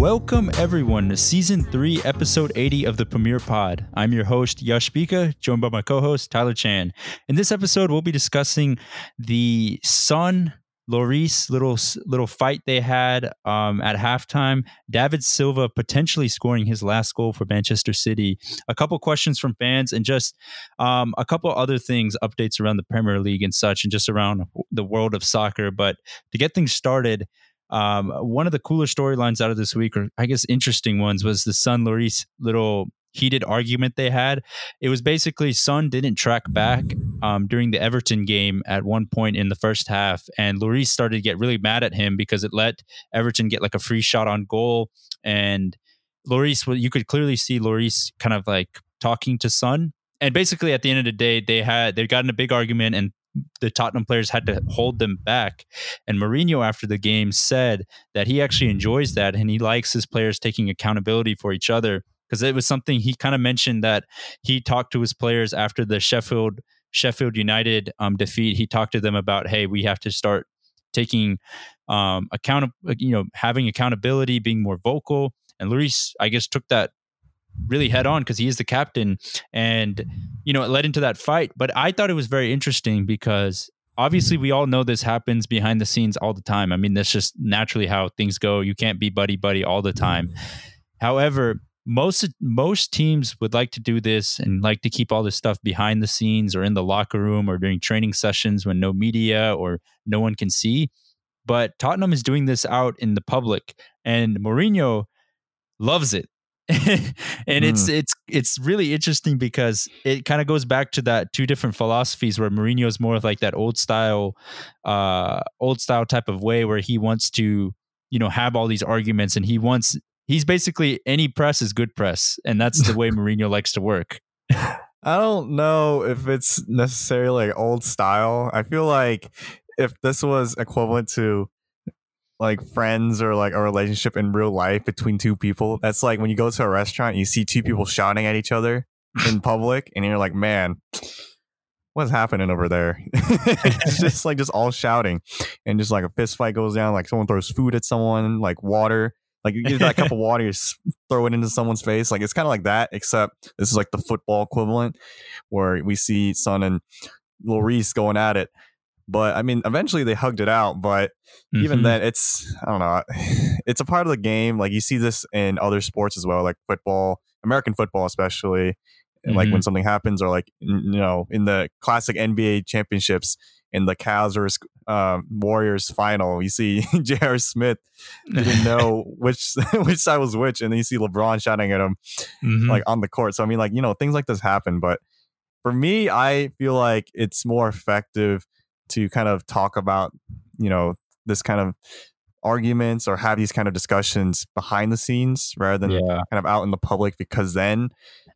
Welcome, everyone, to season three, episode 80 of the Premier Pod. I'm your host, Yash Bhika, joined by my co host, Tyler Chan. In this episode, we'll be discussing the Son Lloris little little fight they had um, at halftime. David Silva potentially scoring his last goal for Manchester City. A couple questions from fans and just um, a couple other things, updates around the Premier League and such, and just around the world of soccer. But to get things started. Um, one of the cooler storylines out of this week, or I guess interesting ones, was the Son Lloris little heated argument they had. It was basically Son didn't track back um, during the Everton game at one point in the first half, and Lloris started to get really mad at him because it let Everton get like a free shot on goal. And Lloris, well, you could clearly see Lloris kind of like talking to Son. And basically, at the end of the day, they had they got in a big argument, and the Tottenham players had to hold them back. And Mourinho, after the game, said that he actually enjoys that and he likes his players taking accountability for each other because it was something he kind of mentioned that he talked to his players after the Sheffield Sheffield United um, defeat. He talked to them about, hey, we have to start taking um, account, you know, having accountability, being more vocal. And Lloris, I guess, took that really head on because he is the captain, and you know, it led into that fight. But I thought it was very interesting because obviously we all know this happens behind the scenes all the time. I mean, that's just naturally how things go. You can't be buddy buddy all the time. However, most most teams would like to do this and like to keep all this stuff behind the scenes or in the locker room or during training sessions when no media or no one can see. But Tottenham is doing this out in the public, and Mourinho loves it. and mm. it's it's it's really interesting because it kind of goes back to that two different philosophies where Mourinho is more of like that old style, uh, old style type of way where he wants to you know have all these arguments and he wants he's basically any press is good press, and that's the way Mourinho likes to work. I don't know if it's necessarily like old style. I feel like if this was equivalent to like friends or like a relationship in real life between two people, that's like when you go to a restaurant, and you see two people shouting at each other in public, and you're like, man, what's happening over there? it's just like just all shouting, and just like a fist fight goes down, like someone throws food at someone, like water. Like you get that cup of water, you throw it into someone's face. Like it's kind of like that, except this is like the football equivalent, where we see Son and Lloris going at it. But I mean, eventually they hugged it out. But mm-hmm. even then, it's I don't know. It's a part of the game. Like you see this in other sports as well, like football, American football especially. Mm-hmm. Like when mm-hmm. something happens, or like you know, in the classic NBA championships, in the Cavs uh, Warriors final, you see J.R. Smith didn't know which which side was which, and then you see LeBron shouting at him mm-hmm. like on the court. So I mean, like you know, things like this happen. But for me, I feel like it's more effective to kind of talk about you know this kind of arguments or have these kind of discussions behind the scenes rather than yeah. kind of out in the public because then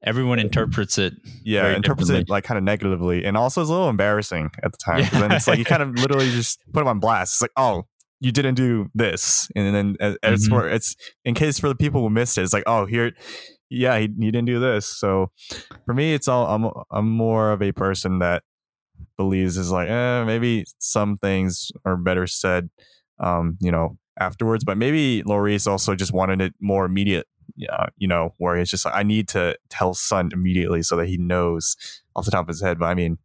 everyone interprets it. Yeah, interprets it like kind of negatively, and also it's a little embarrassing at the time. Yeah. Then it's like you kind of literally just put them on blast. It's like, oh, you didn't do this, and then mm-hmm. it's for it's in case for the people who missed it. It's like, oh, here, yeah, he, he didn't do this. So for me, it's all I'm I'm more of a person that believes is like, eh, maybe some things are better said, um, you know, afterwards. But maybe Lloris also just wanted it more immediate yeah, you know, where it's just like, I need to tell Son immediately so that he knows off the top of his head. But I mean,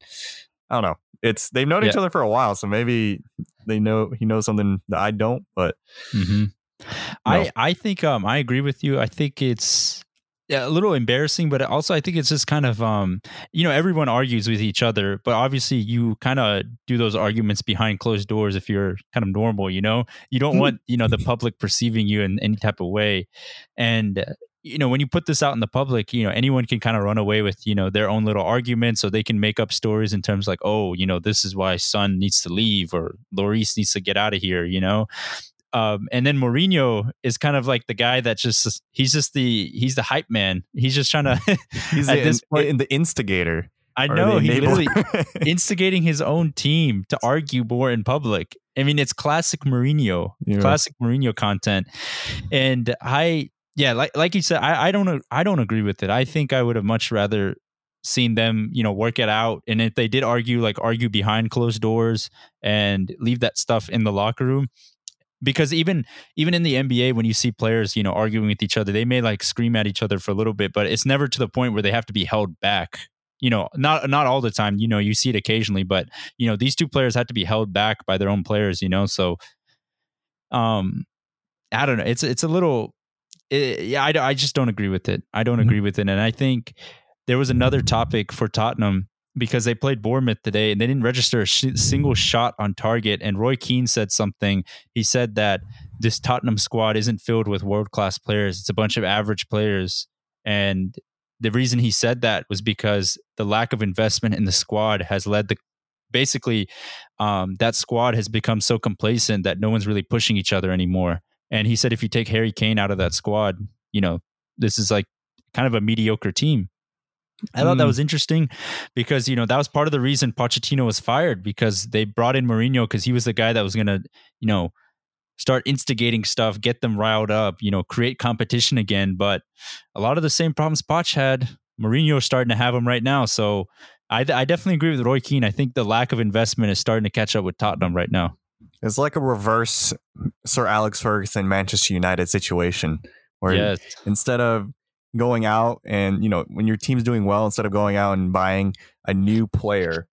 I don't know. It's they've known yeah. each other for a while, so maybe they know he knows something that I don't. But mm-hmm. no. I I think um I agree with you. I think it's yeah, a little embarrassing, but also I think it's just kind of um, you know, everyone argues with each other, but obviously you kind of do those arguments behind closed doors if you're kind of normal, you know. You don't want, you know, the public perceiving you in any type of way. And you know, when you put this out in the public, you know, anyone can kind of run away with, you know, their own little arguments so they can make up stories in terms like, oh, you know, this is why Son needs to leave or Lloris needs to get out of here, you know. Um, and then Mourinho is kind of like the guy that just he's just the he's the hype man. He's just trying to he's at the, this point in the instigator. I know he literally instigating his own team to argue more in public. I mean, it's classic Mourinho, yeah. classic Mourinho content. And I, yeah, like like you said, I, I don't I don't agree with it. I think I would have much rather seen them, you know, work it out. And if they did argue, like argue behind closed doors and leave that stuff in the locker room. Because even even in the NBA, when you see players, you know, arguing with each other, they may like scream at each other for a little bit, but it's never to the point where they have to be held back. You know, not not all the time. You know, you see it occasionally, but you know, these two players had to be held back by their own players. You know, so um, I don't know. It's it's a little, it, yeah. I, I just don't agree with it. I don't Mhm. agree with it, and I think there was another topic for Tottenham because they played Bournemouth today and they didn't register a sh- single shot on target. And Roy Keane said something. He said that this Tottenham squad isn't filled with world class players; it's a bunch of average players. And the reason he said that was because the lack of investment in the squad has led the basically um, that squad has become so complacent that no one's really pushing each other anymore. And he said if you take Harry Kane out of that squad, you know, this is like kind of a mediocre team. I thought that Mm. was interesting because, you know, that was part of the reason Pochettino was fired because they brought in Mourinho because he was the guy that was going to, you know, start instigating stuff, get them riled up, you know, create competition again. But a lot of the same problems Poch had, Mourinho's starting to have them right now. So I, I definitely agree with Roy Keane. I think the lack of investment is starting to catch up with Tottenham right now. It's like a reverse Sir Alex Ferguson Manchester United situation where Yes. instead of going out and you know when your team's doing well instead of going out and buying a new player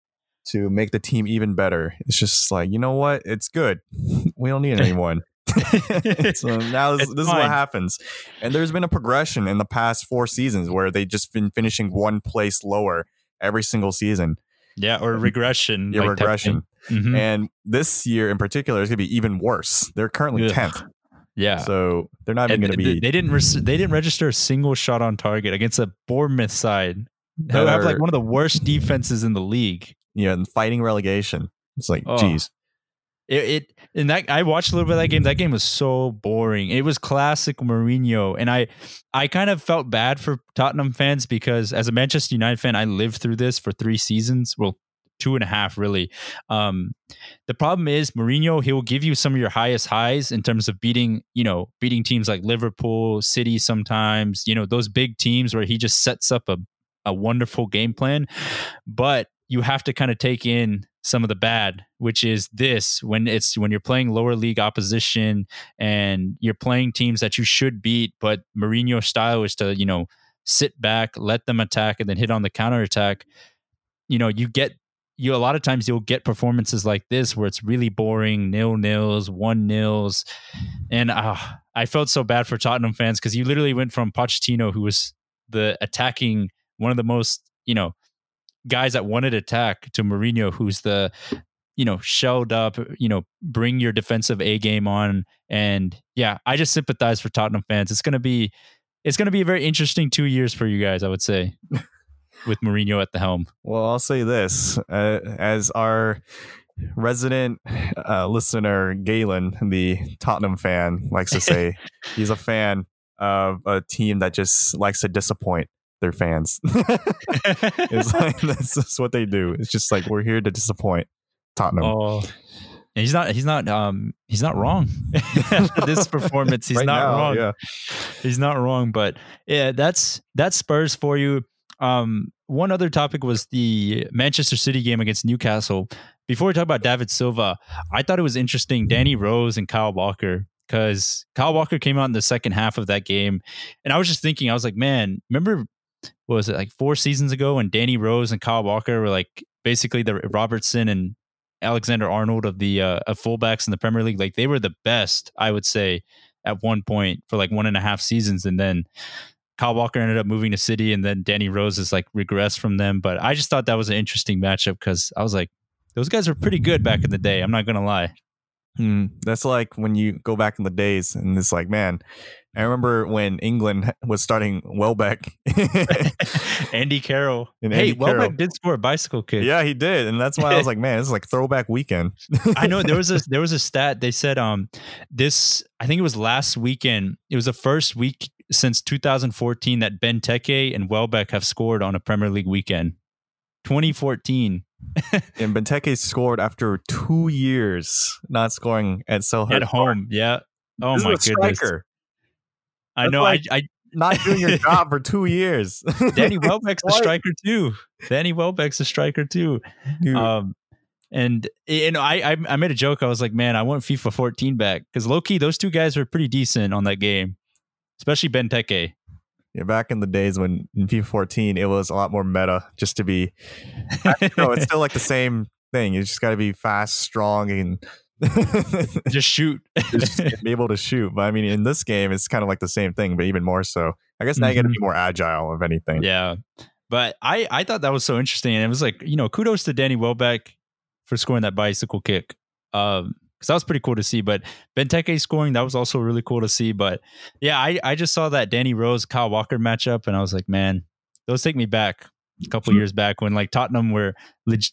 to make the team even better it's just like you know what? It's good. We don't need anyone. So now this, this is what happens. And there's been a progression in the past four seasons where they've just been finishing one place lower every single season. Yeah, or regression. your like regression. Mhm. and this year in particular is going to be even worse. They're currently 10th Yeah. so they're not even going to be they didn't res- they didn't register a single shot on target against a Bournemouth side who have like one of the worst defenses in the league. yeah, and fighting relegation. It's like, Oh. geez. It, it and that I watched a little bit of that game. That game was so boring. It was classic Mourinho, and I I kind of felt bad for Tottenham fans because as a Manchester United fan, I lived through this for three seasons. Well, two and a half really. Um, the problem is Mourinho. He will give you some of your highest highs in terms of beating you know beating teams like Liverpool, City. Sometimes you know those big teams where he just sets up a a wonderful game plan, but you have to kind of take in some of the bad, which is this when it's when you're playing lower league opposition and you're playing teams that you should beat, but Mourinho's style is to, you know, sit back, let them attack, and then hit on the counterattack. You know, you get you a lot of times you'll get performances like this where it's really boring, nil nils, one nils. And uh, I felt so bad for Tottenham fans because you literally went from Pochettino, who was the attacking one of the most, you know, guys that wanted attack to Mourinho, who's the, you know, shelled up, you know, bring your defensive A game on. And yeah, I just sympathize for Tottenham fans. It's gonna be it's gonna be a very interesting two years for you guys, I would say. With Mourinho at the helm. Well, I'll say this uh, as our resident uh, listener, Galen, the Tottenham fan, likes to say, he's a fan of a team that just likes to disappoint their fans. it's like that's just what they do. It's just like we're here to disappoint Tottenham. Oh, and he's not. He's not. Um, he's not wrong. This performance, he's Right not now, wrong. Yeah. He's not wrong. But yeah, that's that's Spurs for you. Um, one other topic was the Manchester City game against Newcastle. Before we talk about David Silva, I thought it was interesting. Danny Rose and Kyle Walker, because Kyle Walker came out in the second half of that game, and I was just thinking, I was like, man, remember what was it like four seasons ago when Danny Rose and Kyle Walker were like basically the Robertson and Alexander Arnold of the uh, of fullbacks in the Premier League. Like they were the best, I would say, at one point for like one and a half seasons, and then Kyle Walker ended up moving to City, and then Danny Rose is like regressed from them. But I just thought that was an interesting matchup because I was like, those guys were pretty good back in the day. I'm not gonna lie. Hmm. That's like when you go back in the days and it's like, man, I remember when England was starting Welbeck. Andy Carroll. And hey, Andy Welbeck Carroll. did score a bicycle kick. yeah, he did. And that's why I was like, man, this is like throwback weekend. I know there was a there was a stat they said um this I think it was last weekend. It was the first week since 2014 that Benteke and Welbeck have scored on a Premier League weekend. 2014 And Benteke scored after two years not scoring at Selhurst at home. Yeah. Oh This is my a goodness. striker. I That's know. like- I, I not doing your job for two years. Danny Welbeck's a striker too. Danny Welbeck's a striker too. Um, and you know, I, I I made a joke. I was like, man, I want FIFA 14 back because low key those two guys were pretty decent on that game, especially Benteke. yeah, back in the days when in FIFA 14 it was a lot more meta just to be no, it's still like the same thing. You just got to be fast, strong, and Just shoot. just be able to shoot. But I mean, in this game, it's kind of like the same thing, but even more so. I guess now you got to be more agile, if anything. yeah, but I I thought that was so interesting, and it was like you know, kudos to Danny Welbeck for scoring that bicycle kick. Um, because that was pretty cool to see. But Benteke scoring, that was also really cool to see. But yeah, I, I just saw that Danny Rose Kyle Walker matchup, and I was like, man, those take me back a couple years back when like Tottenham were leg-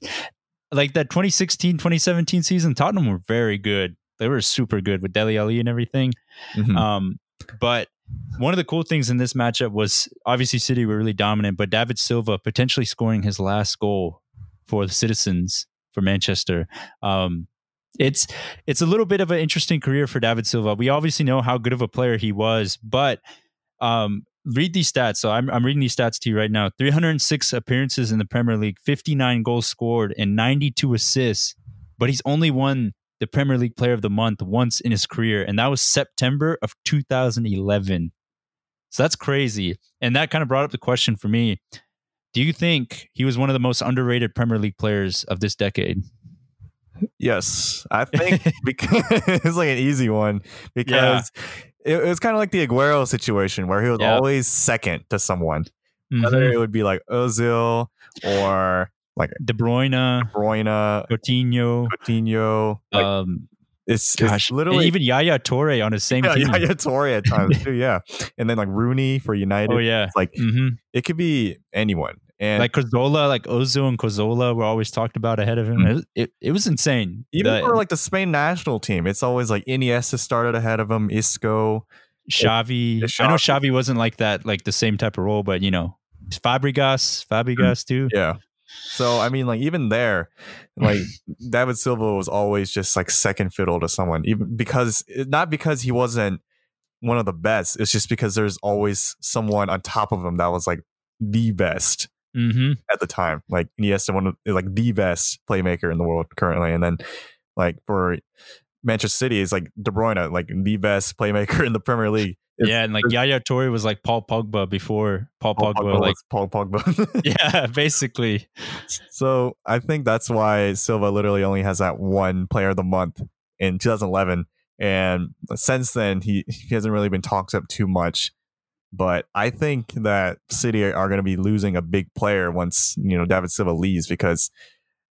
like that 2016 2017 season. Tottenham were very good. They were super good with Dele Alli and everything. Mhm. Um, but one of the cool things in this matchup was obviously City were really dominant, but David Silva potentially scoring his last goal for the Citizens for Manchester. Um, it's it's a little bit of an interesting career for David Silva. We obviously know how good of a player he was, but um, read these stats. So I'm I'm reading these stats to you right now. 306 appearances in the Premier League, 59 goals scored, and 92 assists. But he's only won the Premier League Player of the Month once in his career, and that was September of 2011. So that's crazy. And that kind of brought up the question for me. Do you think he was one of the most underrated Premier League players of this decade? Yes, I think because it's like an easy one because it, it was kind of like the Aguero situation where he was Yeah. always second to someone. Whether Mhm. it would be like Ozil or like De Bruyne, Bruyne, Coutinho, Coutinho. Like um, it's, gosh, it's and literally even Yaya Toure on the same yeah, team. Yaya yeah, Toure at times too. Yeah, and then like Rooney for United. Oh yeah, It's like hmm it could be anyone. And like Cazorla, like Ozil and Cazorla were always talked about ahead of him. Mhm. It, was- it, it was insane. even The- for like the Spain national team, it's always like Iniesta started ahead of him, Isco. Xavi. the I know Xavi. Xavi wasn't like that, like the same type of role, but you know, Fabregas, Fabregas too. Yeah. So I mean, like even there, like David Silva was always just like second fiddle to someone, even because not because he wasn't one of the best. It's just because there's always someone on top of him that was like the best hmm at the time. Like Iniesta, one of like the best playmaker in the world currently, and then like for Manchester City is like De Bruyne, like the best playmaker in the Premier League. It's- Yeah, and like Yaya Toure was like Paul Pogba before Paul, Paul Pogba. Pogba like, Paul Pogba. yeah, basically. So I think that's why Silva literally only has that one player of the month in 2011. And since then, he, he hasn't really been talked up too much. But I think that City are going to be losing a big player once, you know, David Silva leaves because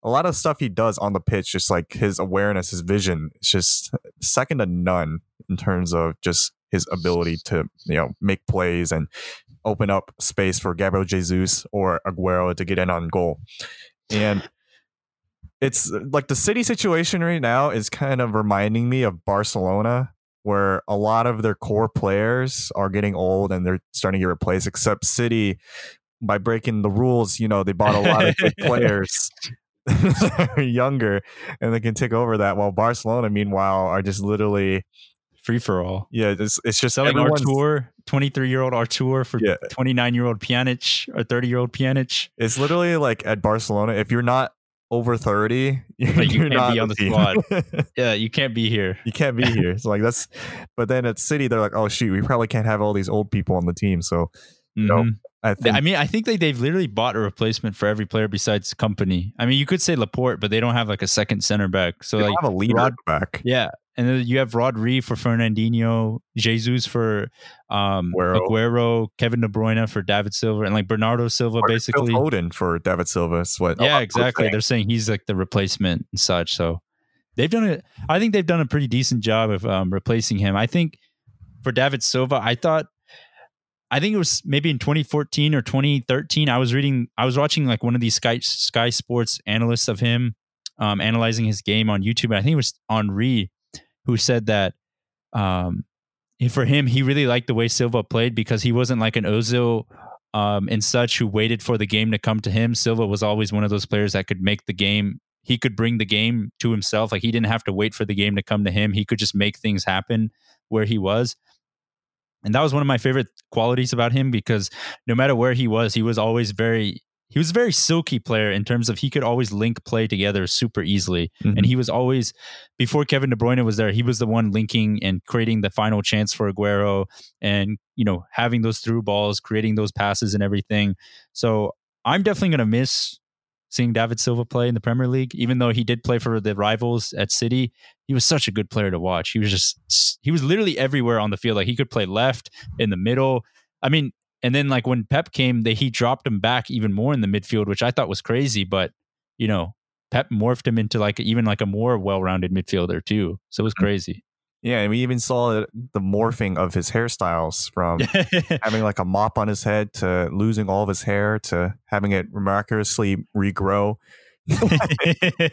a lot of stuff he does on the pitch, just like his awareness, his vision, is just second to none in terms of just his ability to, you know, make plays and open up space for Gabriel Jesus or Aguero to get in on goal. And it's like the city situation right now is kind of reminding me of Barcelona, where a lot of their core players are getting old and they're starting to get replaced, except City, by breaking the rules, you know, they bought a lot of good players that are younger and they can take over that. While Barcelona, meanwhile, are just literally, Free for all. yeah, it's, it's just Selling Arthur, 23 year old Arthur for Yeah. 29 year old Pjanic or 30 year old Pjanic. It's literally like at Barcelona, if you're not over 30, you're, Like, you you're can't not be on the team. squad. Yeah, you can't be here. you can't be here. So like that's, but then at City, they're like, oh shoot, we probably can't have all these old people on the team. So No, Mhm. I think I mean, I think they, they've literally bought a replacement for every player besides Kompany. I mean, you could say Laporte, but they don't have like a second center back. So they like, have a leader Rod- back. yeah. And then you have Rodri for Fernandinho, Jesus for um, Aguero. Aguero. Kevin De Bruyne for David Silva, and like Bernardo Silva, Or Phil basically. Foden for David Silva. Is what Yeah, of people are exactly. They're saying he's like the replacement and such. So they've done it. I think they've done a pretty decent job of um, replacing him. I think for David Silva, I thought, I think it was maybe in 2014 or 2013. I was reading, I was watching like one of these Sky Sky Sports analysts of him um, analyzing his game on YouTube. And I think it was Henry who said that um, for him, he really liked the way Silva played because he wasn't like an Ozil um, and such who waited for the game to come to him. Silva was always one of those players that could make the game. He could bring the game to himself. Like he didn't have to wait for the game to come to him. He could just make things happen where he was. And that was one of my favorite qualities about him because no matter where he was, he was always very he was a very silky player in terms of he could always link play together super easily. Mm-hmm. And he was always before Kevin De Bruyne was there, he was the one linking and creating the final chance for Aguero and you know having those through balls, creating those passes and everything. So I'm definitely gonna miss seeing David Silva play in the Premier League, even though he did play for the rivals at City. He was such a good player to watch. He was just he was literally everywhere on the field. Like he could play left, in the middle. I mean, and then like when Pep came, they he dropped him back even more in the midfield, which I thought was crazy. But you know, Pep morphed him into like even like a more well-rounded midfielder too. So it was mm-hmm. crazy. Yeah, and we even saw the morphing of his hairstyles from having like a mop on his head to losing all of his hair to having it miraculously regrow. but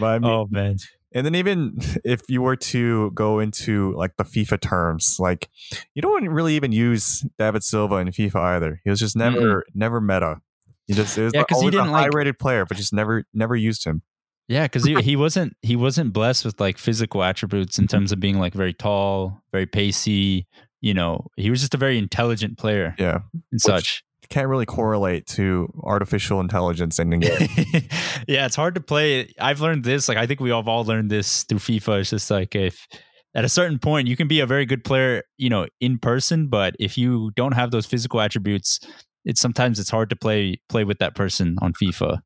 I mean, oh man. And then even if you were to go into like the FIFA terms, like you don't really even use David Silva in FIFA either. He was just never mm-hmm. never meta. He just is yeah, always he didn't a high rated like, player, but just never never used him. Yeah, because he, he wasn't he wasn't blessed with like physical attributes in terms of being like very tall, very pacey. You know, he was just a very intelligent player. Yeah, and Which such can't really correlate to artificial intelligence in the game. yeah, it's hard to play. I've learned this. Like I think we all have all learned this through FIFA. It's just like if at a certain point you can be a very good player, you know, in person, but if you don't have those physical attributes, it's sometimes it's hard to play play with that person on FIFA.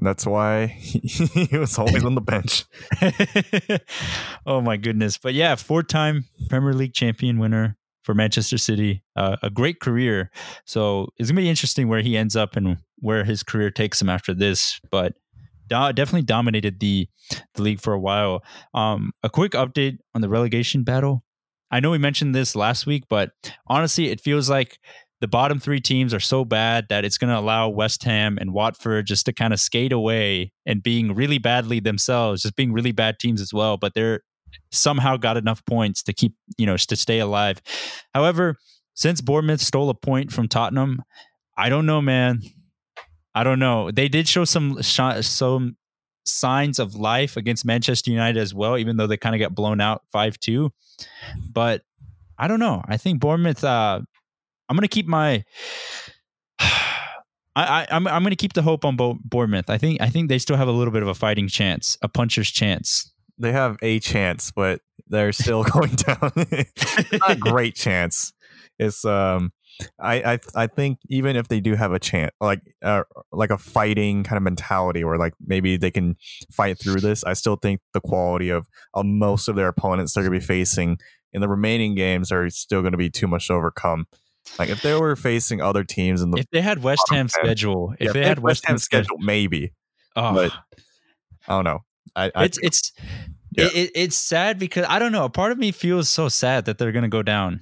That's why he was always on the bench. oh my goodness! But yeah, four-time Premier League champion winner for Manchester City, uh, a great career. So it's gonna be interesting where he ends up and where his career takes him after this. But do- definitely dominated the the league for a while. Um, a quick update on the relegation battle. I know we mentioned this last week, but honestly, it feels like the bottom three teams are so bad that it's going to allow West Ham and Watford just to kind of skate away and being really badly themselves, just being really bad teams as well. But they're somehow got enough points to keep, you know, to stay alive. However, since Bournemouth stole a point from Tottenham, I don't know, man. I don't know. They did show some some signs of life against Manchester United as well, even though they kind of got blown out five two. But I don't know. I think Bournemouth. Uh, I'm gonna keep my. I, I I'm, I'm gonna keep the hope on Bo- Bournemouth. I think I think they still have a little bit of a fighting chance, a puncher's chance. They have a chance, but they're still going down. not a great chance. It's um, I I I think even if they do have a chance, like uh, like a fighting kind of mentality, or like maybe they can fight through this, I still think the quality of, of most of their opponents they're gonna be facing in the remaining games are still going to be too much to overcome. Like if they were facing other teams in the if they had West Ham schedule, if yeah, they, had West Ham schedule, maybe. Oh. But I don't know. I, I it's it's yeah. it, it's sad because I don't know. A part of me feels so sad that they're going to go down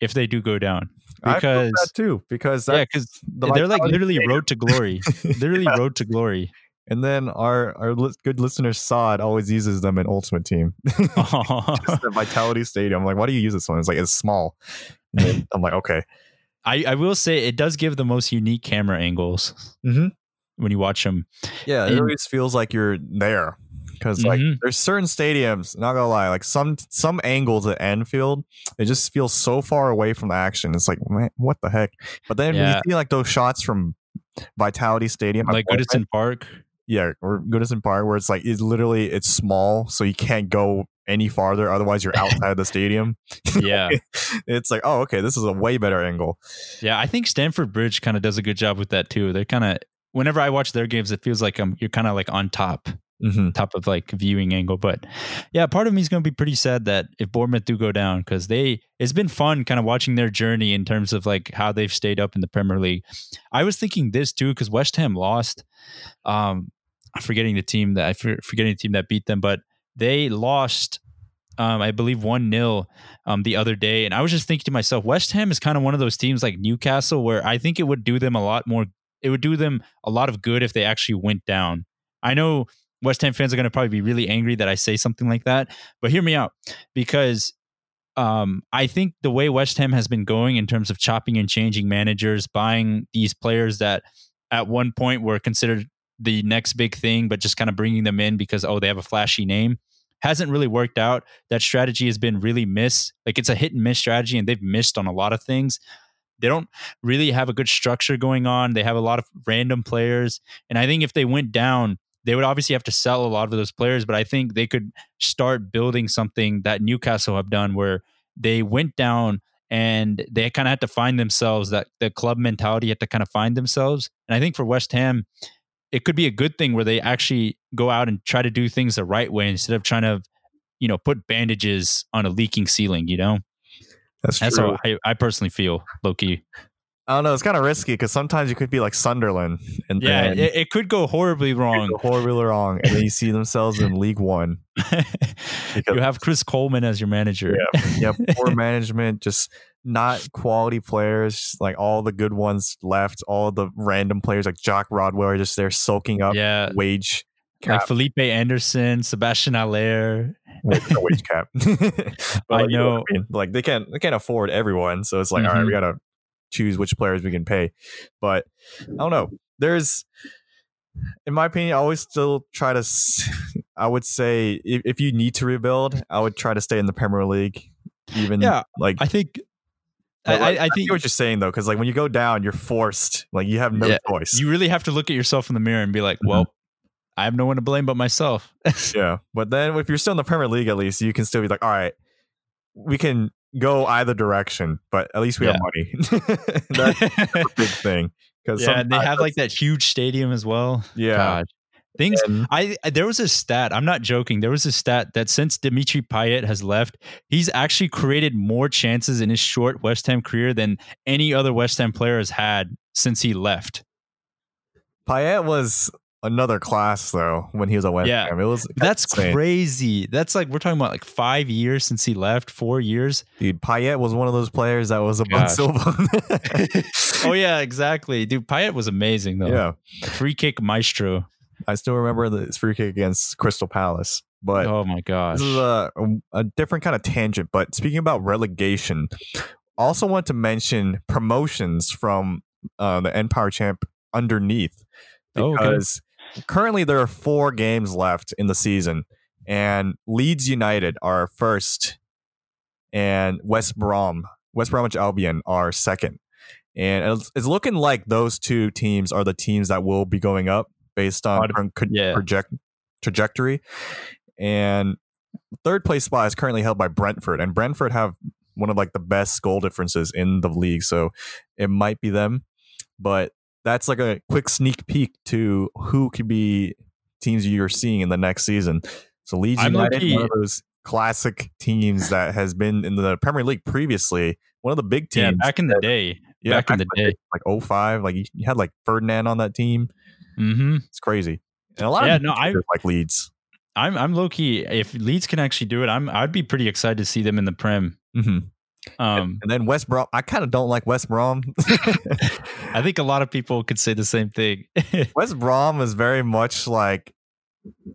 if they do go down. Because that too. Because yeah, because the they're like literally road to glory. literally yeah. road to glory. And then our our li- good listener Sod always uses them in Ultimate Team. the Vitality Stadium. I'm like, why do you use this one? It's like it's small. I'm like, okay. I, I will say it does give the most unique camera angles mm-hmm. when you watch them. Yeah, it and, always feels like you're there because like mm-hmm. there's certain stadiums. Not gonna lie, like some some angles at Anfield, it just feels so far away from the action. It's like, man, what the heck? But then yeah. you see like those shots from Vitality Stadium, like Goodison Park, yeah, or Goodison Park, where it's like it's literally it's small, so you can't go any farther. Otherwise, you're outside the stadium. Yeah. it's like, oh, okay, this is a way better angle. Yeah, I think Stamford Bridge kind of does a good job with that too. They're kind of, whenever I watch their games, it feels like I'm, you're kind of like on top. Mm-hmm. top of like viewing angle. But yeah, part of me is going to be pretty sad that if Bournemouth do go down because they it's been fun kind of watching their journey in terms of like how they've stayed up in the Premier League. I was thinking this too because West Ham lost. Um, I'm forgetting the team that I forgetting the team that beat them, but they lost um, I believe one 0 um, the other day, and I was just thinking to myself, West Ham is kind of one of those teams like Newcastle, where I think it would do them a lot more. It would do them a lot of good if they actually went down. I know West Ham fans are going to probably be really angry that I say something like that, but hear me out because um, I think the way West Ham has been going in terms of chopping and changing managers, buying these players that at one point were considered the next big thing, but just kind of bringing them in because oh they have a flashy name hasn't really worked out. That strategy has been really miss. Like it's a hit and miss strategy, and they've missed on a lot of things. They don't really have a good structure going on. They have a lot of random players, and I think if they went down, they would obviously have to sell a lot of those players. But I think they could start building something that Newcastle have done, where they went down and they kind of had to find themselves. That the club mentality had to kind of find themselves. And I think for West Ham, it could be a good thing where they actually go out and try to do things the right way instead of trying to, you know, put bandages on a leaking ceiling. You know, That's, that's true. how I, I personally feel, Loki. I don't know. It's kind of risky because sometimes you could be like Sunderland, and Yeah, then it, it could go horribly wrong. go horribly wrong, and then you see themselves in League One. You have Chris Coleman as your manager. yeah, poor management, just not quality players. Like all the good ones left, all the random players like Jack Rodwell are just there soaking up yeah. wage Like. Felipe Anderson, Sebastien Haller. No wage cap. But, I like, you know. mean? Like they can't they can't afford everyone, so it's like all right, we mm-hmm. gotta choose which players we can pay. But I don't know. There's, in my opinion, I always still try to. I would say if, if you need to rebuild, I would try to stay in the Premier League. Even Yeah, like I think. I, I, I see think what you're saying though, because like when you go down, you're forced. Like you have no Yeah, choice. you really have to look at yourself in the mirror and be like, Mhm. well, I have no one to blame but myself. yeah, but then if you're still in the Premier League, at least you can still be like, all right, we can go either direction, but at least we have money. That's a big thing. Because yeah, they have like that huge stadium as well. yeah, God. Things and- I- there was a stat. I'm not joking. There was a stat that since Dimitri Payet has left, he's actually created more chances in his short West Ham career than any other West Ham player has had since he left. Payet was another class though when he was West Yeah. It was That's insane. crazy. That's like we're talking about like five years since he left, four years. Dude, Payet was one of those players that was above Gosh. Silva. oh yeah, exactly, dude. Payet was amazing though. yeah, free kick maestro. I still remember the free kick against Crystal Palace, but. oh my gosh. This is a, a different kind of tangent, but speaking about relegation, also want to mention promotions from uh, the Empire Champ underneath Oh, because currently there are four games left in the season, and Leeds United are first, and West Brom, West Bromwich Albion are second, and it's, looking like those two teams are the teams that will be going up based on current yeah. project trajectory, and third place spot is currently held by Brentford, and Brentford have one of like the best goal differences in the league, so it might be them, but that's like a quick sneak peek to who could be teams you're seeing in the next season. So Leeds I'm United, one of those classic teams that has been in the Premier League previously, one of the big yeah, teams. back in the day. Yeah, back in the day. like 05, like you had like Ferdinand on that team. Mm-hmm. It's crazy. And a lot Yeah, of no, I- like Leeds. I'm I'm low key. If Leeds can actually do it, I'm I'd be pretty excited to see them in the Prem. hmm Um, And then West Brom. I kind of don't like West Brom. I think a lot of people could say the same thing. West Brom is very much like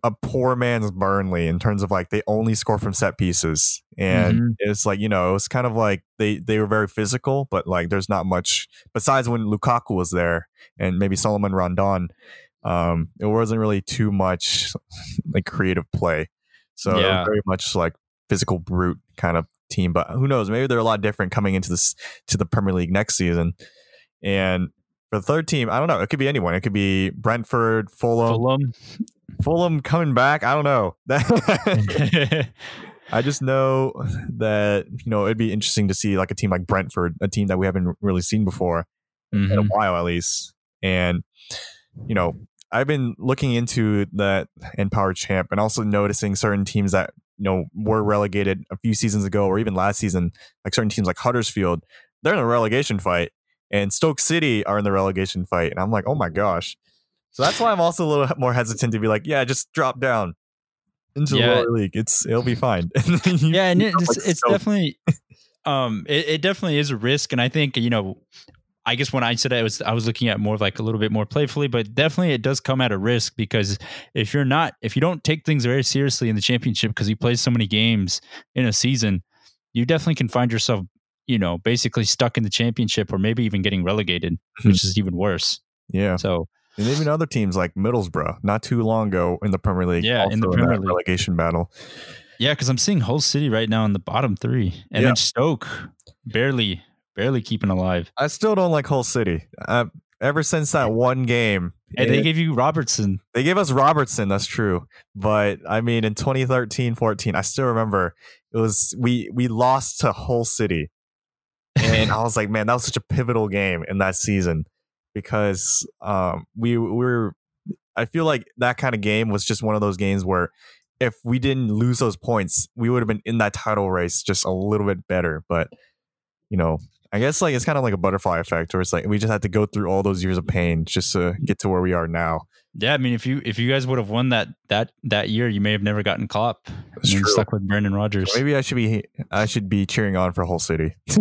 a poor man's Burnley in terms of like they only score from set pieces, and Mhm. it's like you know it's kind of like they they were very physical, but like there's not much besides when Lukaku was there and maybe Salomon Rondon. Um, it wasn't really too much like creative play, so Yeah. very much like physical brute kind of team. But who knows? Maybe they're a lot different coming into this to the Premier League next season, and. For the third team, I don't know. It could be anyone. It could be Brentford, Fulham, Fulham. Fulham coming back. I don't know. I just know that you know it'd be interesting to see like a team like Brentford, a team that we haven't really seen before in a Mhm. while at least. And you know, I've been looking into that Empower Champ and also noticing certain teams that you know were relegated a few seasons ago or even last season, like certain teams like Huddersfield, they're in a relegation fight, and Stoke City are in the relegation fight, and I'm like, oh my gosh. So that's why I'm also a little more hesitant to be like, yeah, just drop down into Yeah. the lower league. It's it'll be fine. You- yeah, and you it, know, it's, like it's definitely, um, it, it definitely is a risk, and I think you know, I guess when I said I was, I was looking at more of like a little bit more playfully, but definitely it does come at a risk because if you're not, if you don't take things very seriously in the championship because you play so many games in a season, you definitely can find yourself, you know, basically stuck in the championship or maybe even getting relegated, hmm. which is even worse. yeah. So And even other teams like Middlesbrough, not too long ago in the Premier League. Yeah, in the Premier that League. relegation battle. Yeah, because I'm seeing Hull City right now in the bottom three, and Yeah. then Stoke barely, barely keeping alive. I still don't like Hull City. Uh, ever since that one game, And they gave you Robertson. They gave us Robertson, that's true. But I mean in 2013, 14, I still remember it was we we lost to Hull City. And I was like, man, that was such a pivotal game in that season because um we, we were I feel like that kind of game was just one of those games where if we didn't lose those points, we would have been in that title race just a little bit better. But you know, I guess like it's kind of like a butterfly effect, where it's like we just had to go through all those years of pain just to get to where we are now. Yeah, I mean, if you if you guys would have won that that that year, you may have never gotten Klopp. That's and stuck with Brendan Rodgers. Maybe I should be I should be cheering on for Hull City.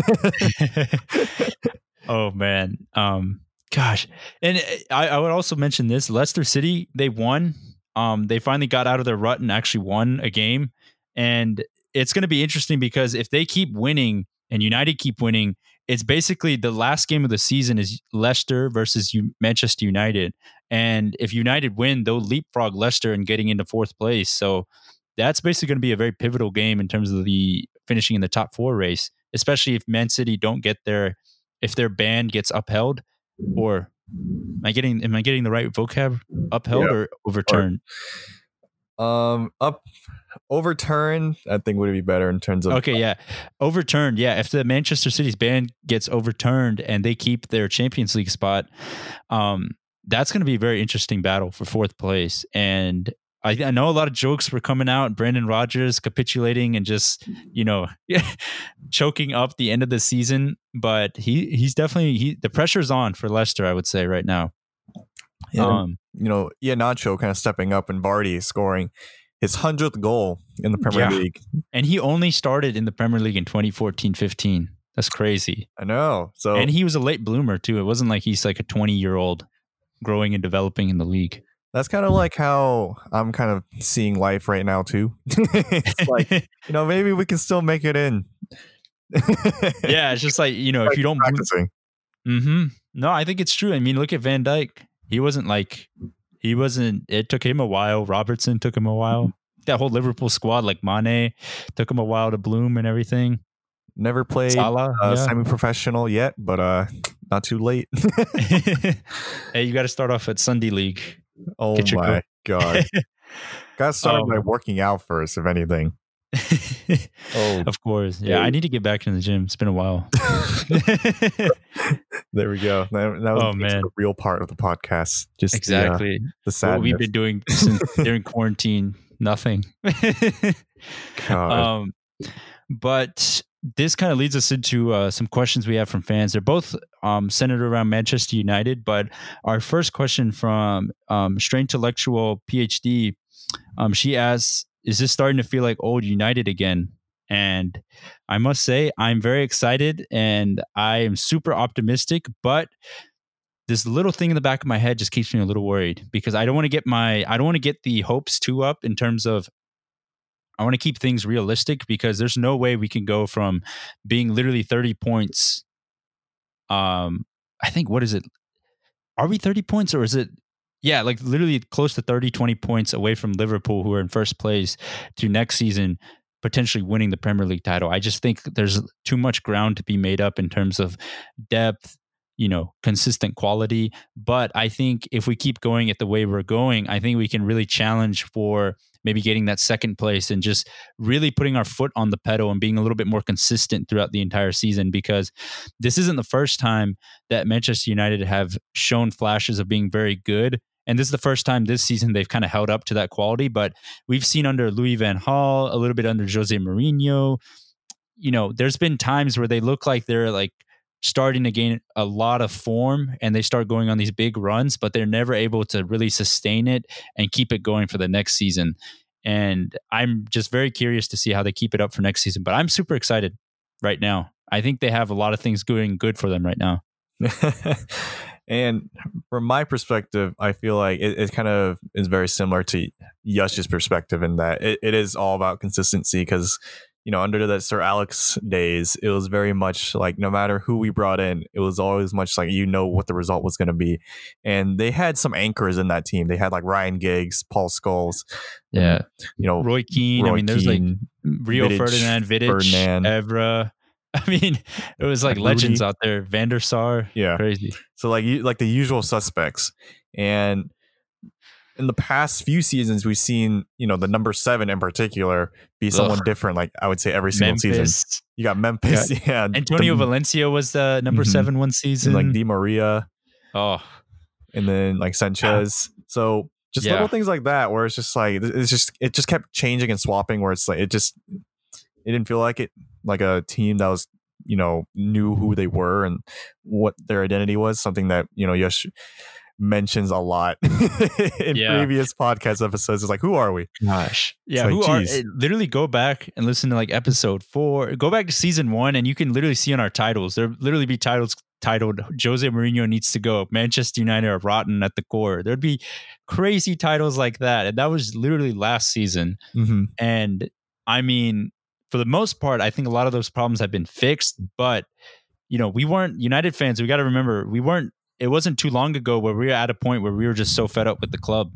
oh man, um, gosh, and I, I would also mention this: Leicester City, they won. Um, they finally got out of their rut and actually won a game, and it's going to be interesting because if they keep winning and United keep winning, it's basically the last game of the season is Leicester versus U- Manchester United, and if United win, they'll leapfrog Leicester and getting into fourth place. So that's basically going to be a very pivotal game in terms of the finishing in the top four race, especially if Man City don't get their if their ban gets upheld or am I getting am I getting the right vocab upheld Yeah. or overturned? Um, up overturn, I think would be better in terms of Okay, yeah. Overturned. Yeah, if the Manchester City's ban gets overturned and they keep their Champions League spot, um that's going to be a very interesting battle for fourth place and I, I know a lot of jokes were coming out. Brendan Rodgers capitulating and just, you know, choking up the end of the season. But he he's definitely he the pressure's on for Leicester. I would say right now. Yeah. Um, you know Iheanacho kind of stepping up and Vardy scoring his hundredth goal in the Premier Yeah. League. and he only started in the Premier League in 2014-15. That's crazy. I know. So And he was a late bloomer too. It wasn't like he's like a 20 year old growing and developing in the league. that's kind of like how I'm kind of seeing life right now too. it's like you know maybe we can still make it in. yeah, it's just like you know if you don't. practicing. hmm No, I think it's true. I mean, look at Van Dijk. He wasn't like he wasn't. It took him a while. Robertson took him a while. That whole Liverpool squad, like Mane, took him a while to bloom and everything. Never played Salah, uh, yeah. semi-professional yet, but uh, not too late. hey, you got to start off at Sunday League. oh my god! Got started Um, by working out first, if anything. Oh, of course, yeah. I need to get back in the gym. It's been a while. there we go. That, that was Oh, the man. real part of the podcast. Just the, uh, exactly. the sadness. what we've been doing since during quarantine nothing um but this kind of leads us into uh, some questions we have from fans they're both um, centered around manchester united but our first question from um, straight intellectual phd um, she asks is this starting to feel like old united again? And i must say i'm very excited and i am super optimistic but this little thing in the back of my head just keeps me a little worried because I don't want to get my I don't want to get the hopes too up in terms of I want to keep things realistic because there's no way we can go from being literally 30 points um I think what is it? Are we 30 points or is it yeah like literally close to 30 20 points away from Liverpool who are in first place to next season potentially winning the Premier League title. I just think there's too much ground to be made up in terms of depth you know consistent quality. But i think if we keep going at the way we're going i think we can really challenge for maybe getting that second place and just really putting our foot on the pedal and being a little bit more consistent throughout the entire season because this isn't the first time that manchester united have shown flashes of being very good and this is the first time this season they've kind of held up to that quality but we've seen under louis van Gaal, a little bit under jose Mourinho. you know there's been times where they look like they're like starting to gain a lot of form and they start going on these big runs, but they're never able to really sustain it and keep it going for the next season. And I'm just very curious to see how they keep it up for next season. But I'm super excited right now. I think they have a lot of things going good for them right now. and from my perspective, I feel like it, it kind of is very similar to Yash's perspective in that it, it is all about consistency because you know, under the Sir Alex days, it was very much like no matter who we brought in, it was always much like you know what the result was going to be. And they had some anchors in that team. They had like Ryan Giggs, Paul Scholes, Yeah. you know, Roy Keane. I Roy mean, there's like Rio Vidic, Ferdinand, Vidic, Ferdinand. Evra. I mean, it was like Like legends Rudy. out there. Van der Sar. yeah. Crazy. So like you like the usual suspects. And in the past few seasons, we've seen you know the number seven in particular be someone Ugh. different. Like I would say every single season, you got Memphis, yeah, Antonio the- Valencia was the number Mhm. seven one and, season. like Di Maria, oh, and then like Sanchez. So just Yeah. little things like that, where it's just like it's just it just kept changing and swapping. Where it's like it just it didn't feel like it like a team that was you know knew who they were and what their identity was. Something that you know Yash mentions a lot in Yeah. previous podcast episodes. It's like who are we? gosh. Yeah. like, who are geez. eh, literally go back and listen to like episode four. Go back to season one, and you can literally see on our titles. There literally be titles titled "Jose Mourinho needs to go." Manchester United are rotten at the core. There'd be crazy titles like that, and that was literally last season. Mm-hmm. And I mean, for the most part, I think a lot of those problems have been fixed. But, you know, we weren't United fans. We got to remember, we weren't, it wasn't too long ago where we were at a point where we were just so fed up with the club.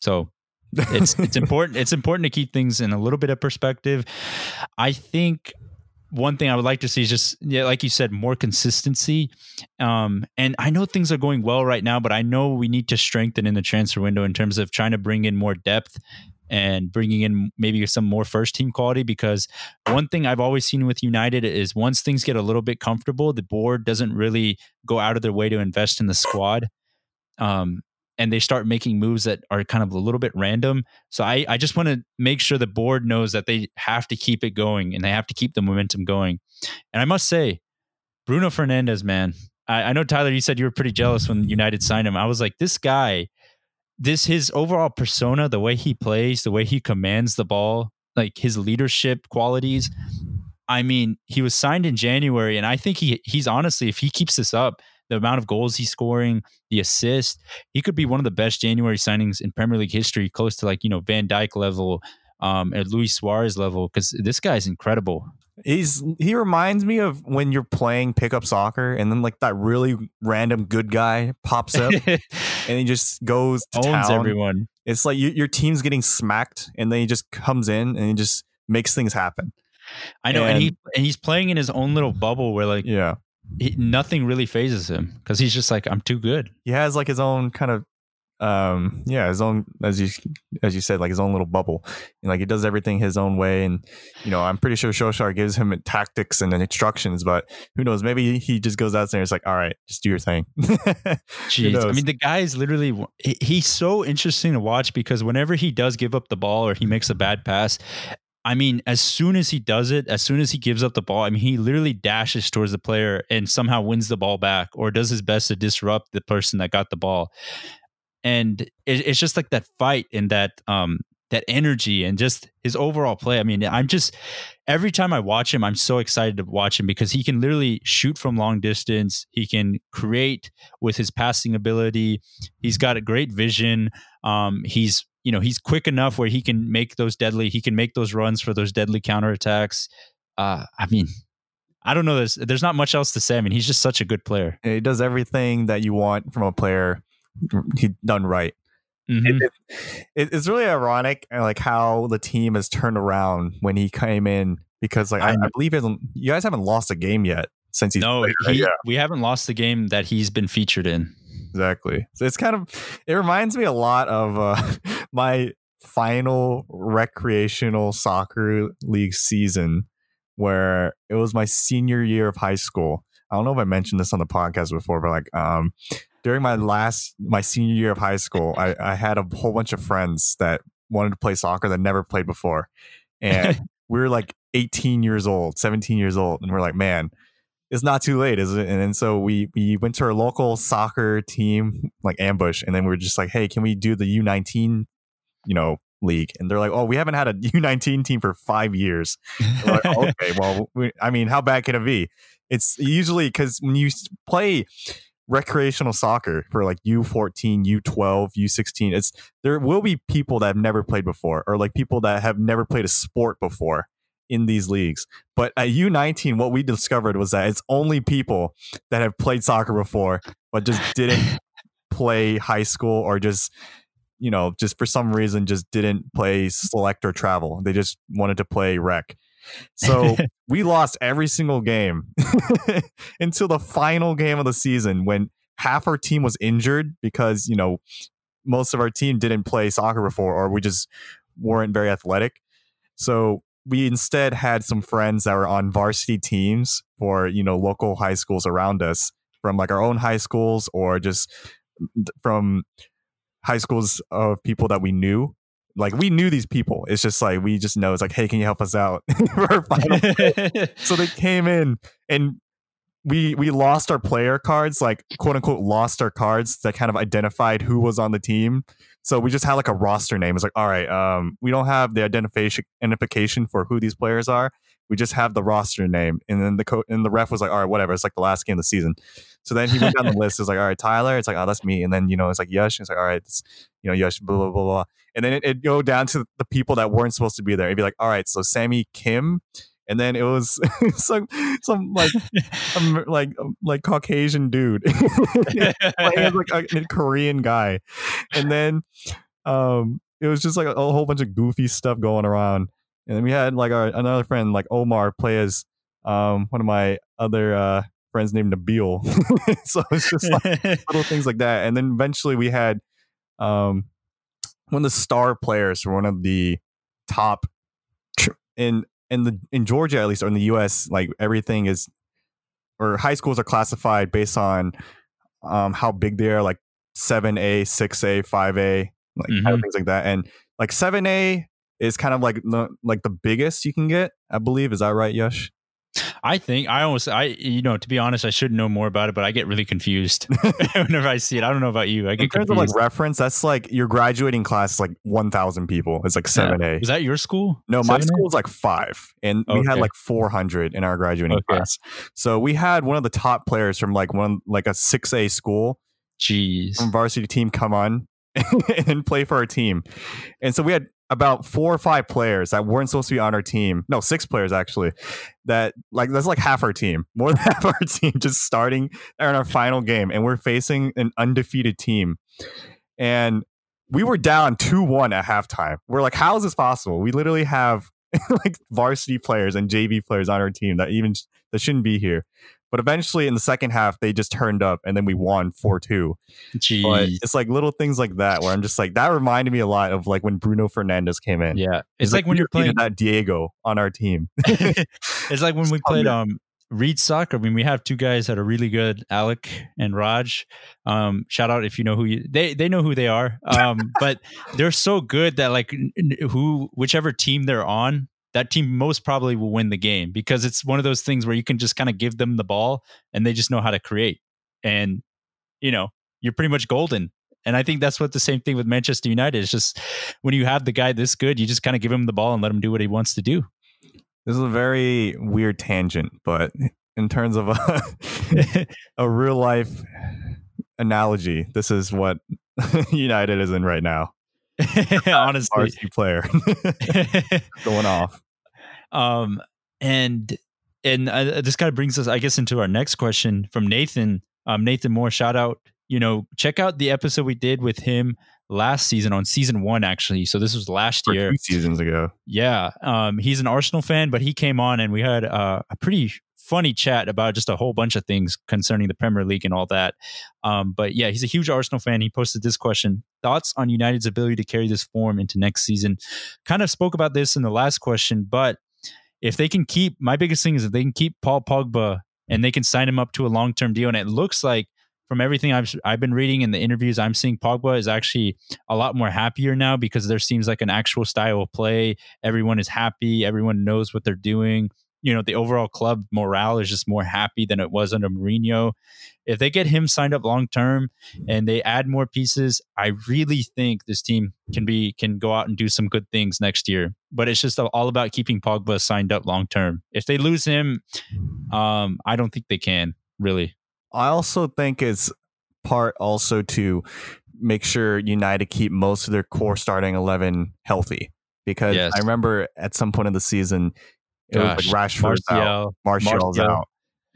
So it's it's important it's important to keep things in a little bit of perspective. I think one thing I would like to see is just yeah, like you said, more consistency. Um, and I know things are going well right now, but I know we need to strengthen in the transfer window in terms of trying to bring in more depth and bringing in maybe some more first team quality. Because one thing I've always seen with United is once things get a little bit comfortable, the board doesn't really go out of their way to invest in the squad. Um, and they start making moves that are kind of a little bit random. So I, I just want to make sure the board knows that they have to keep it going and they have to keep the momentum going. And I must say, Bruno Fernandes, man, I, I know Tyler, you said you were pretty jealous when United signed him. I was like, this guy, this his overall persona, the way he plays, the way he commands the ball, like his leadership qualities. I mean, he was signed in January, and I think he he's honestly, if he keeps this up, the amount of goals he's scoring, the assist, he could be one of the best January signings in Premier League history, close to like you know Van Dijk level, um, and Luis Suarez level, because this guy's incredible. He's he reminds me of when you're playing pickup soccer and then like that really random good guy pops up and he just goes to Owns town. everyone. It's like you, your team's getting smacked and then he just comes in and he just makes things happen. I know, and, And- he and he's playing in his own little bubble where like Yeah. he, nothing really phases him because he's just like I'm too good. He has like his own kind of um yeah his own as you as you said like his own little bubble. And like he does everything his own way. And you know i'm pretty sure Solskjaer gives him tactics and instructions but who knows? Maybe he just goes out there and it's like all right just do your thing. Jeez, I mean the guy is literally he- he's so interesting to watch because whenever he does give up the ball or he makes a bad pass. I mean, as soon as he does it, as soon as he gives up the ball, I mean, he literally dashes towards the player and somehow wins the ball back or does his best to disrupt the person that got the ball. And it, it's just like that fight and that um that energy and just his overall play. I mean, I'm just every time I watch him, I'm so excited to watch him because he can literally shoot from long distance. He can create with his passing ability. He's got a great vision. Um, he's you know he's quick enough where he can make those deadly. He can make those runs for those deadly counterattacks. Uh, I mean, I don't know. There's there's not much else to say. I mean, he's just such a good player. He does everything that you want from a player he done right Mhm. it, it, it's really ironic uh, like how the team has turned around when he came in because like I, I believe you guys haven't lost a game yet since he's no, played, right? he, yeah we haven't lost the game that he's been featured in. exactly so it's kind of it reminds me a lot of uh my final recreational soccer league season where it was my senior year of high school i don't know if i mentioned this on the podcast before but like um during my last my senior year of high school i i had a whole bunch of friends that wanted to play soccer that never played before and we were like 18 years old 17 years old and we're like man it's not too late, is it? And then so we we went to our local soccer team, like ambush, and then we were just like, hey, can we do the U nineteen, you know, league? And they're like, oh, we haven't had a U nineteen team for five years. Like, "Oh, okay, well, we, I mean, how bad can it be? It's usually because when you play recreational soccer for like U14, U12, U16. It's there will be people that have never played before or like people that have never played a sport before in these leagues. But at U19 what we discovered was that it's only people that have played soccer before but just didn't play high school or just you know, just for some reason just didn't play select or travel. They just wanted to play rec. So we lost every single game until the final game of the season when half our team was injured because, you know, most of our team didn't play soccer before or we just weren't very athletic. So we instead had some friends that were on varsity teams for, you know, local high schools around us from like our own high schools or just mm, from high schools of people that we knew like we knew these people. It's just like we just know it's like, hey, can you help us out for our final? so they came in and we we lost our player cards, like quote unquote lost our cards that kind of identified who was on the team. So we just had like a roster name. It's like, all right, um, we don't have the identification identification for who these players are. We just have the roster name. And then the co- and the ref was like, all right, whatever. It's like the last game of the season. So then he went down the list. It's like, all right, Tyler. It's like, oh, that's me. And then you know, it's like Yash. It's like, all right, it's you know, Yash. Blah blah blah blah. And then it, it'd go down to the people that weren't supposed to be there. It'd be like, all right, so Sammy Kim. And then it was some some like um, like like Caucasian dude, like, like a, a Korean guy, and then um it was just like a, a whole bunch of goofy stuff going around. And then we had like our another friend like Omar play as um one of my other uh friends named Nabil. so it's just like little things like that. And then eventually we had um one of the star players one of the top in in the in Georgia at least or in the US like everything is or high schools are classified based on um how big they are like 7A, 6A, 5A, like mm-hmm. kind of things like that. And like 7A is kind of like the like the biggest you can get, I believe. Is that right, Yash? I think I almost I you know to be honest I should know more about it but I get really confused whenever I see it. I don't know about you. I get in terms confused. of like reference that's like your graduating class is like one thousand people. It's like seven A. Is that your school? No 7A? my school is like five and okay. we had like four hundred in our graduating okay. class. So we had one of the top players from like one like a six A school jeez. from varsity team come on and play for our team. And so we had about four or five players that weren't supposed to be on our team. No, six players actually. That like that's like half our team, more than half our team, just starting in our final game, and we're facing an undefeated team, and we were down two one at halftime. We're like, how is this possible? We literally have like varsity players and JV players on our team that even that shouldn't be here. But eventually in the second half, they just turned up and then we won 4 2. But it's like little things like that where I'm just like, that reminded me a lot of like when Bruno Fernandes came in. Yeah. It's, it's like, like, when you're playing that Diego on our team. it's like when we played um Reed Soccer. I mean, we have two guys that are really good, Alec and Raj. Um, shout out if you know who you they they know who they are. Um, but they're so good that like who whichever team they're on, that team most probably will win the game because it's one of those things where you can just kind of give them the ball and they just know how to create. And, you know, you're pretty much golden. And I think that's what the same thing with Manchester United is just when you have the guy this good, you just kind of give him the ball and let him do what he wants to do. This is a very weird tangent, but in terms of a, a real life analogy, this is what United is in right now. Honestly, player going off. Um, and and uh, this kind of brings us, I guess, into our next question from Nathan. Um, Nathan Moore, shout out. You know, check out the episode we did with him last season on season one, actually. So this was last year, two seasons ago. Yeah, um, he's an Arsenal fan, but he came on and we had uh, a pretty funny chat about just a whole bunch of things concerning the Premier League and all that. Um, but yeah, he's a huge Arsenal fan. He posted this question: Thoughts on United's ability to carry this form into next season? Kind of spoke about this in the last question, but if they can keep my biggest thing is if they can keep Paul Pogba and they can sign him up to a long term deal, and it looks like from everything I've I've been reading in the interviews I'm seeing, Pogba is actually a lot more happier now because there seems like an actual style of play. Everyone is happy. Everyone knows what they're doing. You know, the overall club morale is just more happy than it was under Mourinho. If they get him signed up long term and they add more pieces, I really think this team can be can go out and do some good things next year. But it's just all about keeping Pogba signed up long term. If they lose him, um, I don't think they can really. I also think it's part also to make sure United keep most of their core starting eleven healthy. Because Yes. I remember at some point in the season, it was like Rashford's out, Martial, Martial's Martial. out.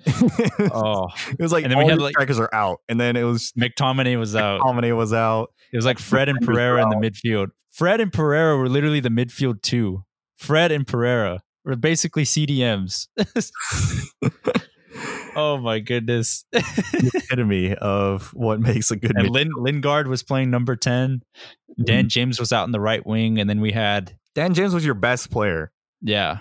Oh, it was like And then we had, like- strikers are out, and then it was McTominay was out. Comedy was out. It was like Fred and Pereira in the midfield. Fred and Pereira were literally the midfield two. Fred and Pereira were basically CDMs. oh my goodness. The epitome of what makes a good and Lin- Lingard was playing number 10. Dan mm-hmm. James was out in the right wing. And then we had, Dan James was your best player yeah.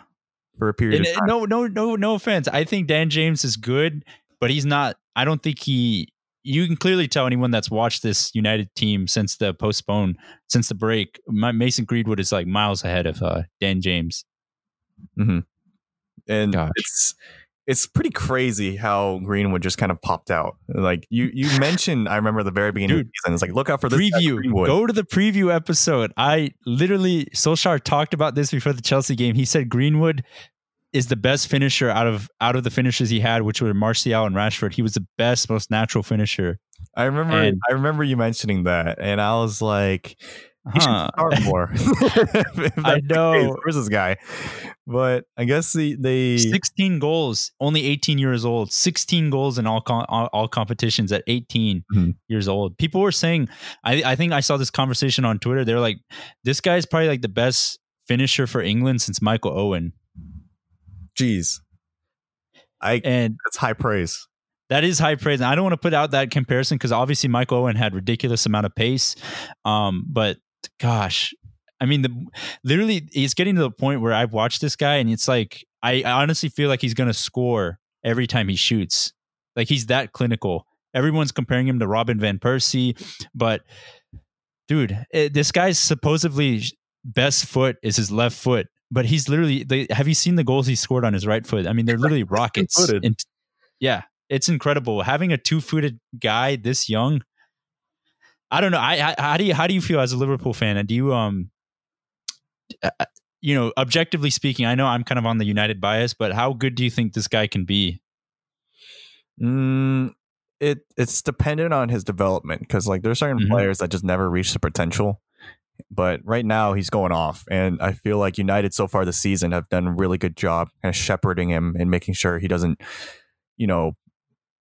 For a period And, of uh, time. no, no, no, no offense. I think Dan James is good, but he's not, I don't think he, you can clearly tell anyone that's watched this United team since the postpone, since the break, my, Mason Greenwood is like miles ahead of uh, Dan James. and Gosh. it's it's pretty crazy how Greenwood just kind of popped out. Like you you mentioned, I remember the very beginning of Dude, the season. It's like look out for this preview. Go to the preview episode. I literally Solskjaer talked about this before the Chelsea game. He said Greenwood is the best finisher out of out of the finishes he had, which were Martial and Rashford. He was the best, most natural finisher. I remember and- I remember you mentioning that, and I was like, he should Huh. start more. I know. this guy? But I guess the they 16 goals, only 18 years old. 16 goals in all com- all, competitions at 18 Mhm. years old. People were saying, I, I think I saw this conversation on Twitter. They're like, this guy's probably like the best finisher for England since Michael Owen. Jeez, I And that's high praise. that is high praise. And I don't want to put out that comparison because obviously Michael Owen had ridiculous amount of pace. Um, but gosh, I mean, the literally it's getting to the point where I've watched this guy and it's like I, honestly feel like he's gonna score every time he shoots. Like he's that clinical. Everyone's comparing him to Robin van Persie, but dude, it, this guy's supposedly best foot is his left foot, but he's literally. They, have you seen the goals he scored on his right foot? I mean, they're literally rockets. And yeah, it's incredible having a two-footed guy this young. I don't know. I, I how do you how do you feel as a Liverpool fan? And do you um, uh, you know, objectively speaking, I know I'm kind of on the United bias, but how good do you think this guy can be? Mm, it it's dependent on his development because like there's certain Mhm. players that just never reach the potential. But right now he's going off, and I feel like United so far this season have done a really good job kind of shepherding him and making sure he doesn't, you know,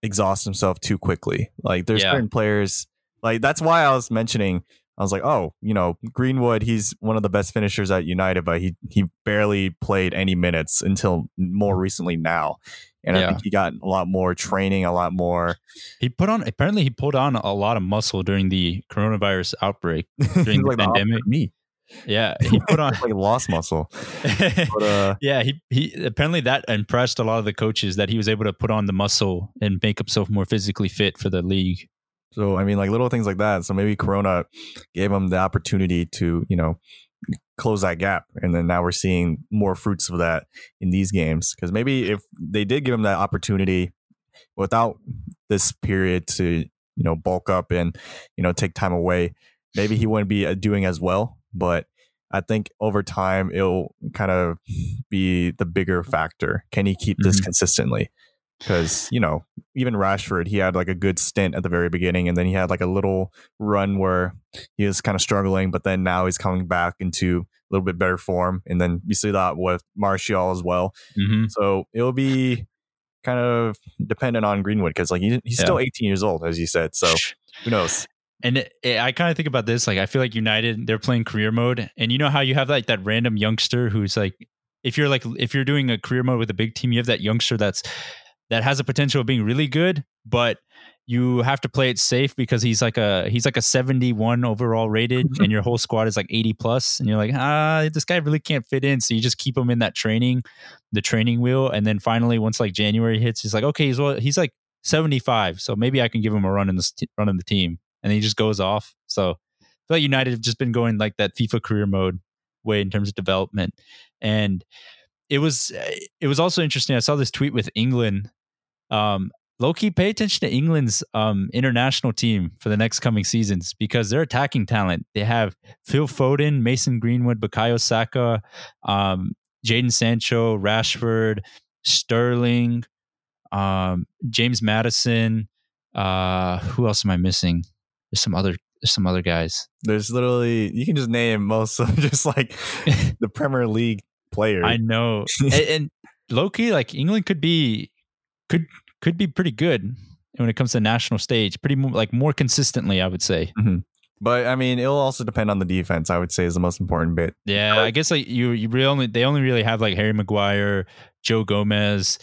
exhaust himself too quickly. Like there's Yeah. certain players like that's why I was mentioning. I was like, oh, you know, Greenwood, he's one of the best finishers at United, but he he barely played any minutes until more recently now. And I think he got a lot more training, a lot more He put on apparently he pulled on a lot of muscle during the coronavirus outbreak. During the like the pandemic. me. Yeah, he put on. like lost muscle. But uh yeah, he he apparently that impressed a lot of the coaches that he was able to put on the muscle and make himself more physically fit for the league. So I mean like little things like that. So maybe Corona gave him the opportunity to, you know, close that gap. And then now we're seeing more fruits of that in these games. Because maybe if they did give him that opportunity without this period to, you know, bulk up and, you know, take time away, maybe he wouldn't be uh, doing as well. But I think over time it'll kind of be the bigger factor. Can he keep this Mhm. consistently? Because, you know, even Rashford, he had like a good stint at the very beginning, and then he had like a little run where he was kind of struggling, but then now he's coming back into a little bit better form. And then you see that with Martial as well. hmm So it'll be kind of dependent on Greenwood because like he, he's Yeah. still 18 years old, as you said. So who knows? And it, it- I kind of think about this like I feel like United they're playing career mode, and you know how you have like that random youngster who's like, if you're like if you're doing a career mode with a big team, you have that youngster that's that has a potential of being really good, but you have to play it safe because he's like a he's like a 71 overall rated and your whole squad is like 80 plus and you're like ah this guy really can't fit in. So you just keep him in that training the training wheel. And then finally once like January hits he's like okay he's well, he's like 75 so maybe I can give him a run in the run in the team. And he just goes off. So I feel like United have just been going like that FIFA career mode way in terms of development. And it was it was also interesting I saw this tweet with England um Loki, pay attention to England's um, international team for the next coming seasons because they're attacking talent. They have Phil Foden, Mason Greenwood, Bukayo Saka, um, Jadon Sancho, Rashford, Sterling, um, James Maddison, Uh, who else am I missing? There's some other there's some other guys. There's literally you can just name most of just like the Premier League players. I know, and, and low key, like England could be could could be pretty good when it comes to national stage. Pretty mo- like more consistently, I would say. But I mean, it'll also depend on the defense. I would say is the most important bit. Yeah, I guess like you you really only they only really have like Harry Maguire, Joe Gomez.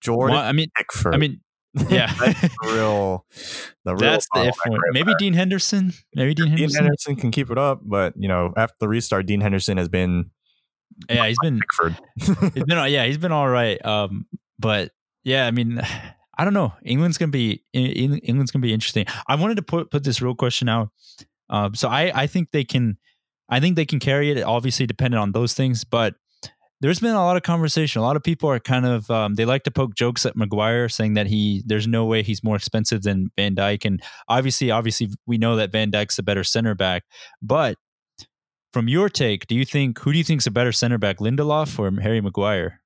Jordan Well, I mean, Pickford. I mean, yeah, the real, the real. that's the if one. right Maybe there. Dean Henderson. Maybe Dean Dean Henderson. Henderson can keep it up, but you know, after the restart, Dean Henderson has been Yeah, he's been Pickford. he's been yeah he's been all right. Um, but yeah, I mean, I don't know. England's gonna be England's gonna be interesting. I wanted to put put this real question out. Um, so I I think they can, I think they can carry it. Obviously, dependent on those things, but. There's been a lot of conversation. A lot of people are kind of um, they like to poke jokes at Maguire, saying that he there's no way he's more expensive than Van Dijk, and obviously, obviously, we know that Van Dijk's a better center back. But from your take, do you think who do you think's a better center back, Lindelof or Harry Maguire?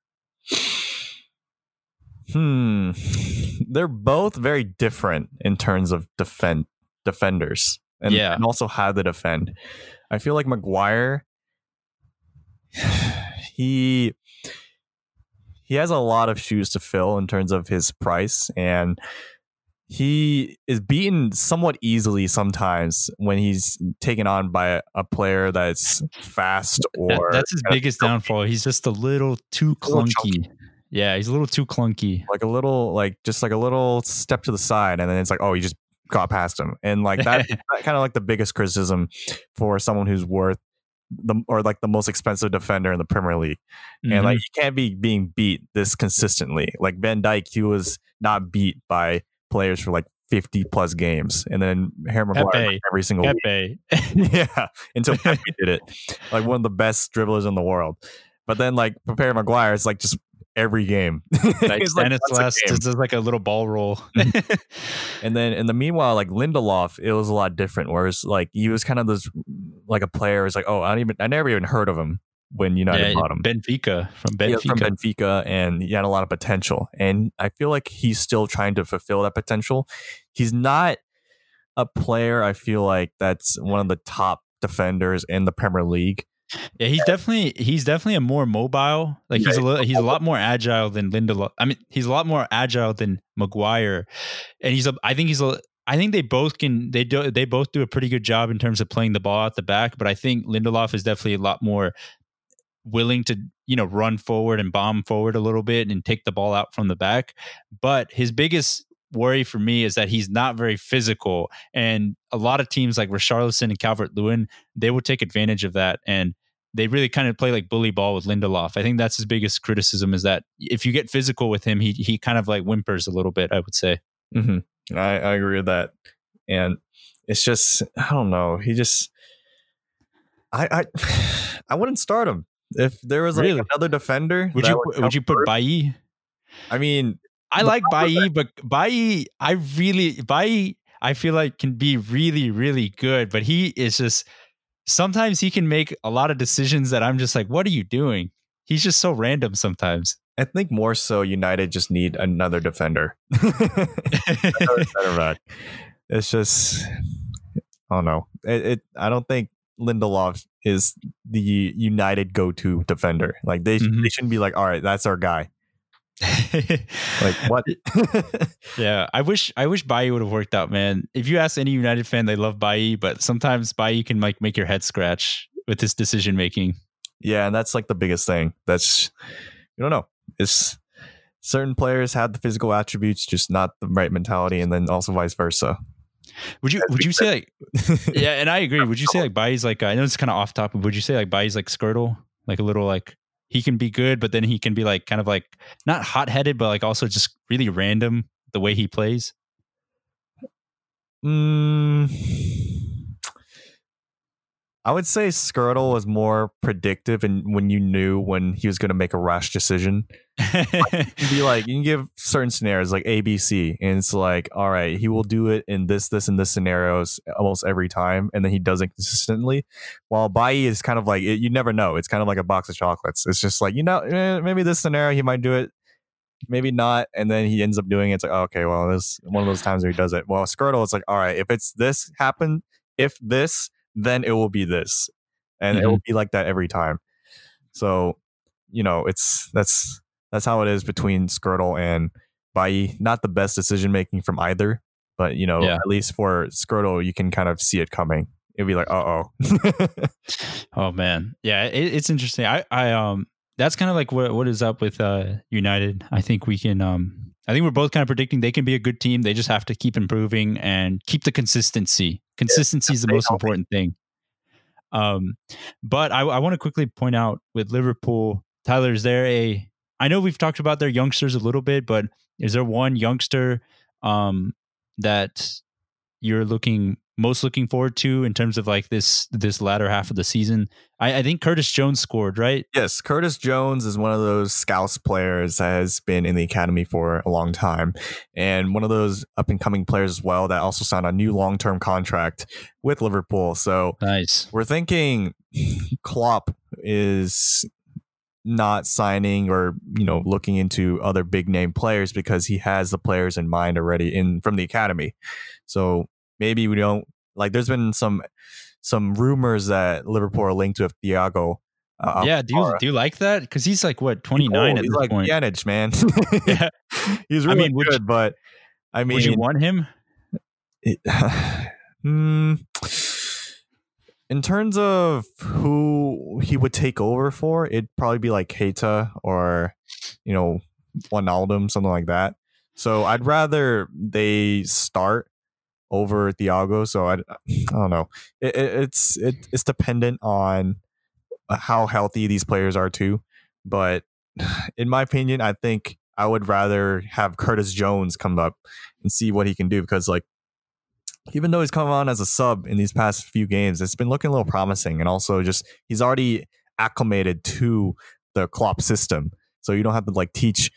Hmm. They're both very different in terms of defend defenders, and, Yeah. and also how they defend. I feel like Maguire, he he has a lot of shoes to fill in terms of his price, and he is beaten somewhat easily sometimes when he's taken on by a, player that's fast or that's his biggest downfall. He's just a little too A little clunky. Yeah, he's a little too clunky. like a little like just like a little step to the side and then it's like oh you just got past him. And like that, that kind of like the biggest criticism for someone who's worth the or like the most expensive defender in the Premier League. And like Mhm. you can't be being beat this consistently. Like Van Dijk he was not beat by players for like 50 plus games and then Harry Maguire every single week. Pepe. yeah until Pepe did it. Like one of the best dribblers in the world. But then like Harry Maguire it's like just every game Like It's like once a Stanislas game. just like a little ball roll. And then in the meanwhile, like Lindelof, it was a lot different. Whereas like he was kind of this like a player who's like, oh, I don't even I never even heard of him when United yeah, bought him. Benfica from He was Benfica. from Benfica and he had a lot of potential. And I feel like he's still trying to fulfill that potential. He's not a player I feel like that's one of the top defenders in the Premier League. Yeah, he's definitely he's definitely a more mobile. Like he's a he's a lot more agile than Lindelof. I mean, he's a lot more agile than Maguire, and he's a. I think he's a. I think they both can. They do. They both do a pretty good job in terms of playing the ball at the back. But I think Lindelof is definitely a lot more willing to you know run forward and bomb forward a little bit and take the ball out from the back. But his biggest worry for me is that he's not very physical, and a lot of teams like Richarlison and Calvert Lewin they will take advantage of that and they really kind of play like bully ball with Lindelof. I think that's his biggest criticism is that if you get physical with him, he he kind of like whimpers a little bit. I would say. hmm I, I agree with that. And it's just I don't know. He just I I I wouldn't start him. If there was like Really? another defender, Would you come would you put Bailly? I mean, I like Bailly, but Bailly, I really Bailly, I feel like can be really really good, but he is just sometimes he can make a lot of decisions that I'm just like, what are you doing? He's just so random sometimes. I think more so United just need another defender. center back. It's just I don't know. It, it I don't think Lindelof is the United go-to defender. Like they Mhm. they shouldn't be like, all right, that's our guy. Like what? Yeah, I wish I wish Bailly would have worked out, man. If you ask any United fan, they love Bailly, but sometimes Bailly can like make your head scratch with his decision making. yeah, and that's like the biggest thing. That's you don't know. It's certain players have the physical attributes, just not the right mentality, and then also vice versa. Would you would you say like yeah, and I agree. Would you say like Bailly's like uh, I know it's kind of off topic. But would you say like Bailly's like Skrtel, like a little like he can be good, but then he can be like kind of like not hot headed, but like also just really random the way he plays. Mm, I would say Skrtel was more predictive, and when you knew when he was going to make a rash decision, be like, you can give certain scenarios like A, B, C, and it's like, all right, he will do it in this, this, and this scenarios almost every time, and then he does it consistently. While Bailly is kind of like, it, you never know. It's kind of like a box of chocolates. It's just like, you know, eh, maybe this scenario he might do it. maybe not. And then he ends up doing it. It's like, oh, okay, well, this one of those times where he does it. Well, Skrtel, it's like, all right, if it's this happened, if this, then it will be this. And mm-hmm. it will be like that every time. So, you know, it's that's that's how it is between Skrtel and Bai. Not the best decision making from either, but you know, yeah. at least for Skrtel, you can kind of see it coming. It'd be like, uh oh. oh man, yeah, it, it's interesting. I, I, um, that's kind of like what what is up with uh United. I think we can, um, I think we're both kind of predicting they can be a good team. They just have to keep improving and keep the consistency. Consistency yeah, is the most healthy. important thing. Um, but I, I want to quickly point out with Liverpool, Tyler, is there a? I know we've talked about their youngsters a little bit, but is there one youngster um, that you're looking most looking forward to in terms of like this this latter half of the season? I, I, think Curtis Jones scored, right? Yes, Curtis Jones is one of those scouts players that has been in the academy for a long time, and one of those up and coming players as well that also signed a new long term contract with Liverpool. So nice. We're thinking Klopp is not signing or you know looking into other big name players because he has the players in mind already in from the academy. So maybe we don't like. There's been some some rumors that Liverpool are linked with Thiago. Uh, yeah, do you do you like that? Because he's like what 29 at he's this like point. Pjanic, man. yeah, he's really I mean, good. You, but I mean, would you want him? It, hmm, in terms of who he would take over for, it'd probably be like Keita or you know Wijnaldum, something like that. So I'd rather they start over Thiago. So I, I don't know. It, it, it's it, it's dependent on how healthy these players are too. But in my opinion, I think I would rather have Curtis Jones come up and see what he can do because like even though he's come on as a sub in these past few games, it's been looking a little promising. And also just he's already acclimated to the Klopp system. So you don't have to like teach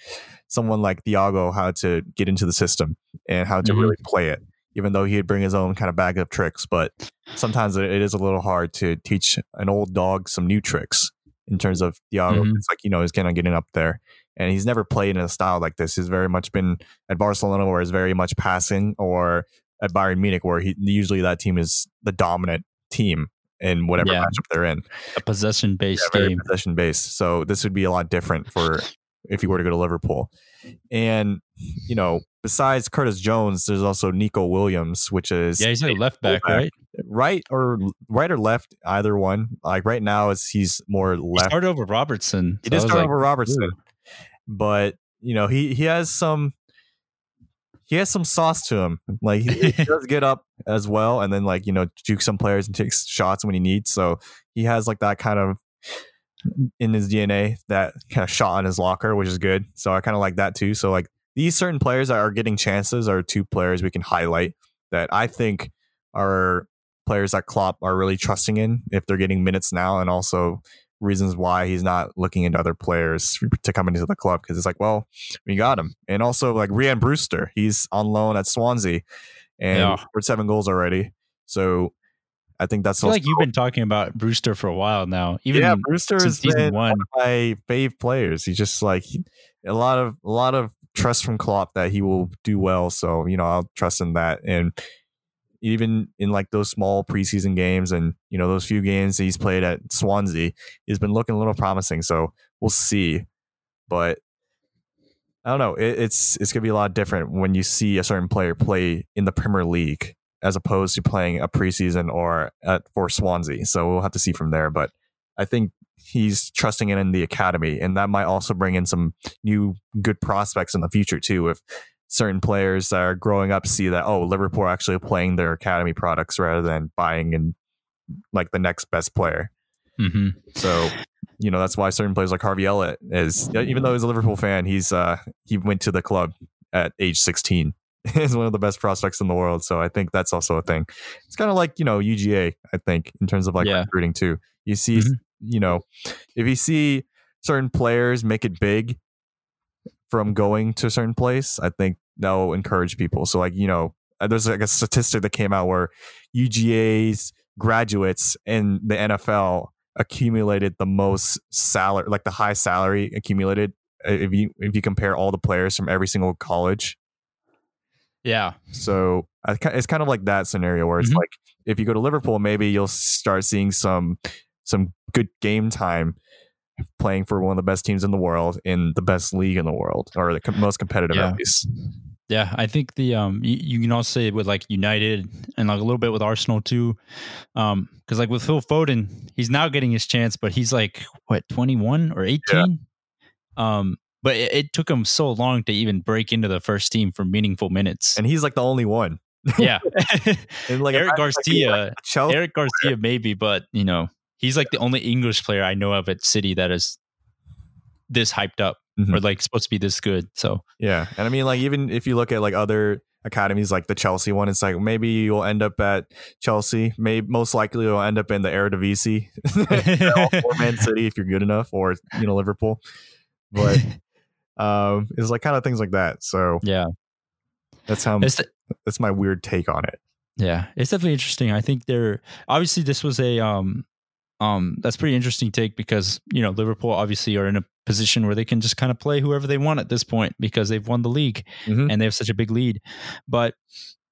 someone like Thiago how to get into the system and how to mm-hmm. really play it even though he'd bring his own kind of bag of tricks. But sometimes it is a little hard to teach an old dog some new tricks in terms of Thiago. Mm-hmm. It's like, you know, he's kind of getting up there. And he's never played in a style like this. He's very much been at Barcelona where he's very much passing or at Bayern Munich where he usually that team is the dominant team in whatever yeah. matchup they're in. A possession based yeah, game. Possession based. So this would be a lot different for if you were to go to Liverpool. And, you know, besides Curtis Jones, there's also Neco Williams, which is yeah, he's a left back, right? Right or right or left, either one. Like right now, is he's more left. He started over Robertson. He so did start like, over Robertson, Ooh. but you know he he has some he has some sauce to him. Like he, he does get up as well, and then like you know juke some players and takes shots when he needs. So he has like that kind of in his DNA that kind of shot on his locker, which is good. So I kind of like that too. So like these certain players that are getting chances are two players we can highlight that I think are players that Klopp are really trusting in if they're getting minutes now, and also reasons why he's not looking into other players to come into the club because it's like, well, we got him, and also like Rhian Brewster, he's on loan at Swansea, and yeah. scored seven goals already. So I think that's I like you've been talking about Brewster for a while now. Even yeah, Brewster is one. one of my fave players. He's just like a lot of a lot of trust from Klopp that he will do well. So, you know, I'll trust in that. And even in like those small preseason games and, you know, those few games he's played at Swansea, he's been looking a little promising. So we'll see. But I don't know. It, it's it's gonna be a lot different when you see a certain player play in the Premier League as opposed to playing a preseason or at for Swansea. So we'll have to see from there. But I think he's trusting it in the academy, and that might also bring in some new good prospects in the future too. If certain players that are growing up see that oh, Liverpool are actually playing their academy products rather than buying and like the next best player. Mm-hmm. So you know that's why certain players like Harvey Elliott is even though he's a Liverpool fan, he's uh he went to the club at age 16 is one of the best prospects in the world. So I think that's also a thing. It's kind of like, you know, UGA, I think, in terms of like yeah. recruiting too. You see mm-hmm you know, if you see certain players make it big from going to a certain place, I think that'll encourage people. So, like, you know, uh, there's like a statistic that came out where UGA's graduates in the NFL accumulated the most salary, like the high salary accumulated if you if you compare all the players from every single college. Yeah. So it's kind of like that scenario where it's Mhm. like if you go to Liverpool, maybe you'll start seeing some some good game time playing for one of the best teams in the world in the best league in the world or the com- most competitive Yeah. at least. Yeah, I think the um you, you can also say it with like United and like a little bit with Arsenal too. Um cuz like with Phil Foden, he's now getting his chance but he's like what 21 or 18? Um but it, it took him so long to even break into the first team for meaningful minutes. And he's like the only one. yeah. And like Eric like, Garcia, Chelsea, Eric Garcia maybe, but you know, he's like the only English player I know of at City that is this hyped up Mhm. or like supposed to be this good. So, Yeah. And I mean, like, even if you look at like other academies, like the Chelsea one, it's like maybe you'll end up at Chelsea. Maybe most likely you'll end up in the Eredivisie, or Man City if you're good enough, or, you know, Liverpool. But um, it's like kind of things like that. So yeah. that's how It's the- that's my weird take on it. Yeah, it's definitely interesting. I think they're obviously this was a um um that's pretty interesting take because you know Liverpool obviously are in a position where they can just kind of play whoever they want at this point because they've won the league Mhm. and they have such a big lead. But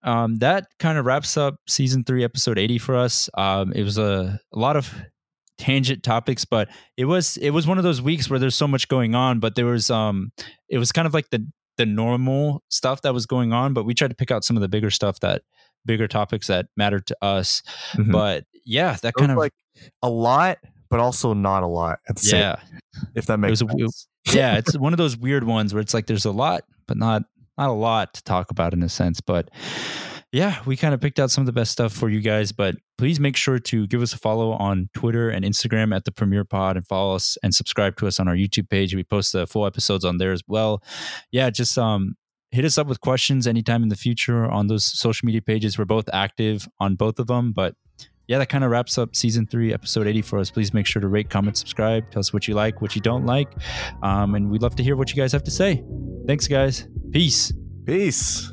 um that kind of wraps up season 3 episode 80 for us. Um it was a, a lot of tangent topics but it was it was one of those weeks where there's so much going on but there was um it was kind of like the the normal stuff that was going on but we tried to pick out some of the bigger stuff that bigger topics that matter to us Mhm. but yeah that It kind of like a lot, but also not a lot at the same. yeah If that makes was a- yeah it's one of those weird ones where it's like there's a lot but not not a lot to talk about in a sense but yeah we kind of picked out some of the best stuff for you guys but please make sure to give us a follow on twitter and instagram at the premiere pod and follow us and subscribe to us on our youtube page we post the full episodes on there as well yeah just um hit us up with questions anytime in the future on those social media pages we're both active on both of them but yeah, that kind of wraps up season three, episode 80 for us. Please make sure to rate, comment, subscribe. Tell us what you like, what you don't like. Um, and we'd love to hear what you guys have to say. Thanks, guys. Peace. Peace.